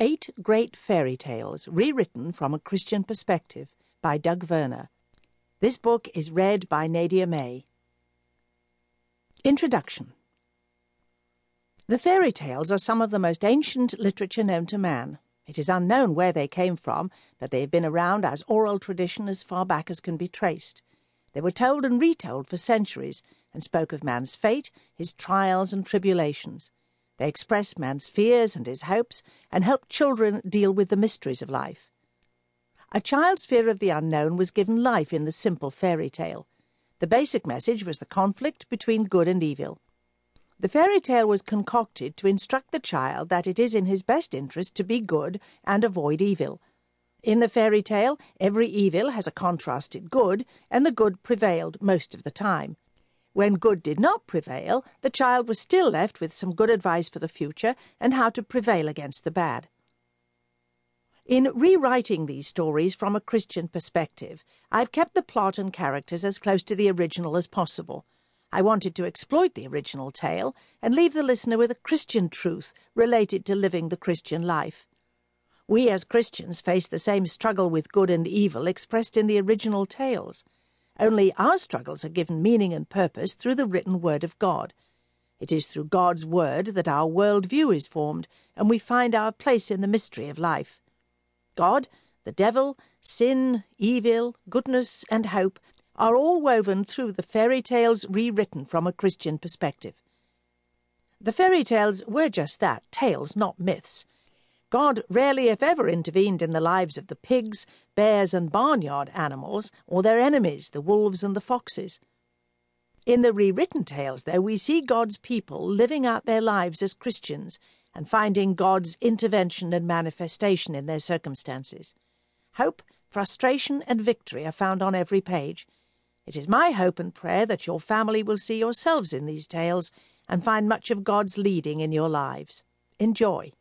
Eight Great Fairy Tales Rewritten from a Christian Perspective by Doug Verner. This book is read by Nadia May. Introduction The fairy tales are some of the most ancient literature known to man. It is unknown where they came from, but they have been around as oral tradition as far back as can be traced. They were told and retold for centuries and spoke of man's fate, his trials and tribulations. They express man's fears and his hopes and help children deal with the mysteries of life. A child's fear of the unknown was given life in the simple fairy tale. The basic message was the conflict between good and evil. The fairy tale was concocted to instruct the child that it is in his best interest to be good and avoid evil. In the fairy tale, every evil has a contrasted good, and the good prevailed most of the time. When good did not prevail, the child was still left with some good advice for the future and how to prevail against the bad. In rewriting these stories from a Christian perspective, I've kept the plot and characters as close to the original as possible. I wanted to exploit the original tale and leave the listener with a Christian truth related to living the Christian life. We as Christians face the same struggle with good and evil expressed in the original tales. Only our struggles are given meaning and purpose through the written Word of God. It is through God's Word that our world view is formed, and we find our place in the mystery of life. God, the devil, sin, evil, goodness, and hope are all woven through the fairy tales rewritten from a Christian perspective. The fairy tales were just that tales, not myths. God rarely, if ever, intervened in the lives of the pigs, bears, and barnyard animals, or their enemies, the wolves and the foxes. In the rewritten tales, though, we see God's people living out their lives as Christians and finding God's intervention and manifestation in their circumstances. Hope, frustration, and victory are found on every page. It is my hope and prayer that your family will see yourselves in these tales and find much of God's leading in your lives. Enjoy.